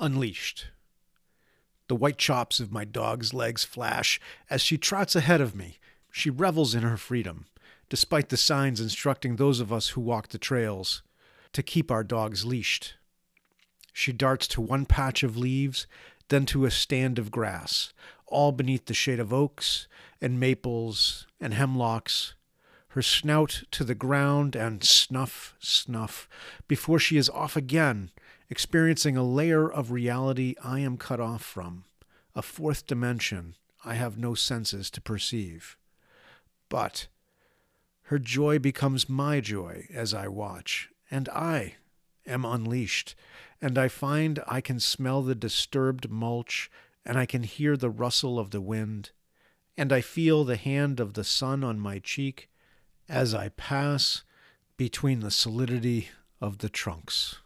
Unleashed. The white chops of my dog's legs flash as she trots ahead of me. She revels in her freedom, despite the signs instructing those of us who walk the trails to keep our dogs leashed. She darts to one patch of leaves, then to a stand of grass, all beneath the shade of oaks and maples and hemlocks, her snout to the ground and snuff, snuff, before she is off again, experiencing a layer of reality I am cut off from, a fourth dimension I have no senses to perceive. But her joy becomes my joy as I watch, and I am unleashed, and I find I can smell the disturbed mulch, and I can hear the rustle of the wind, and I feel the hand of the sun on my cheek as I pass between the solidity of the trunks.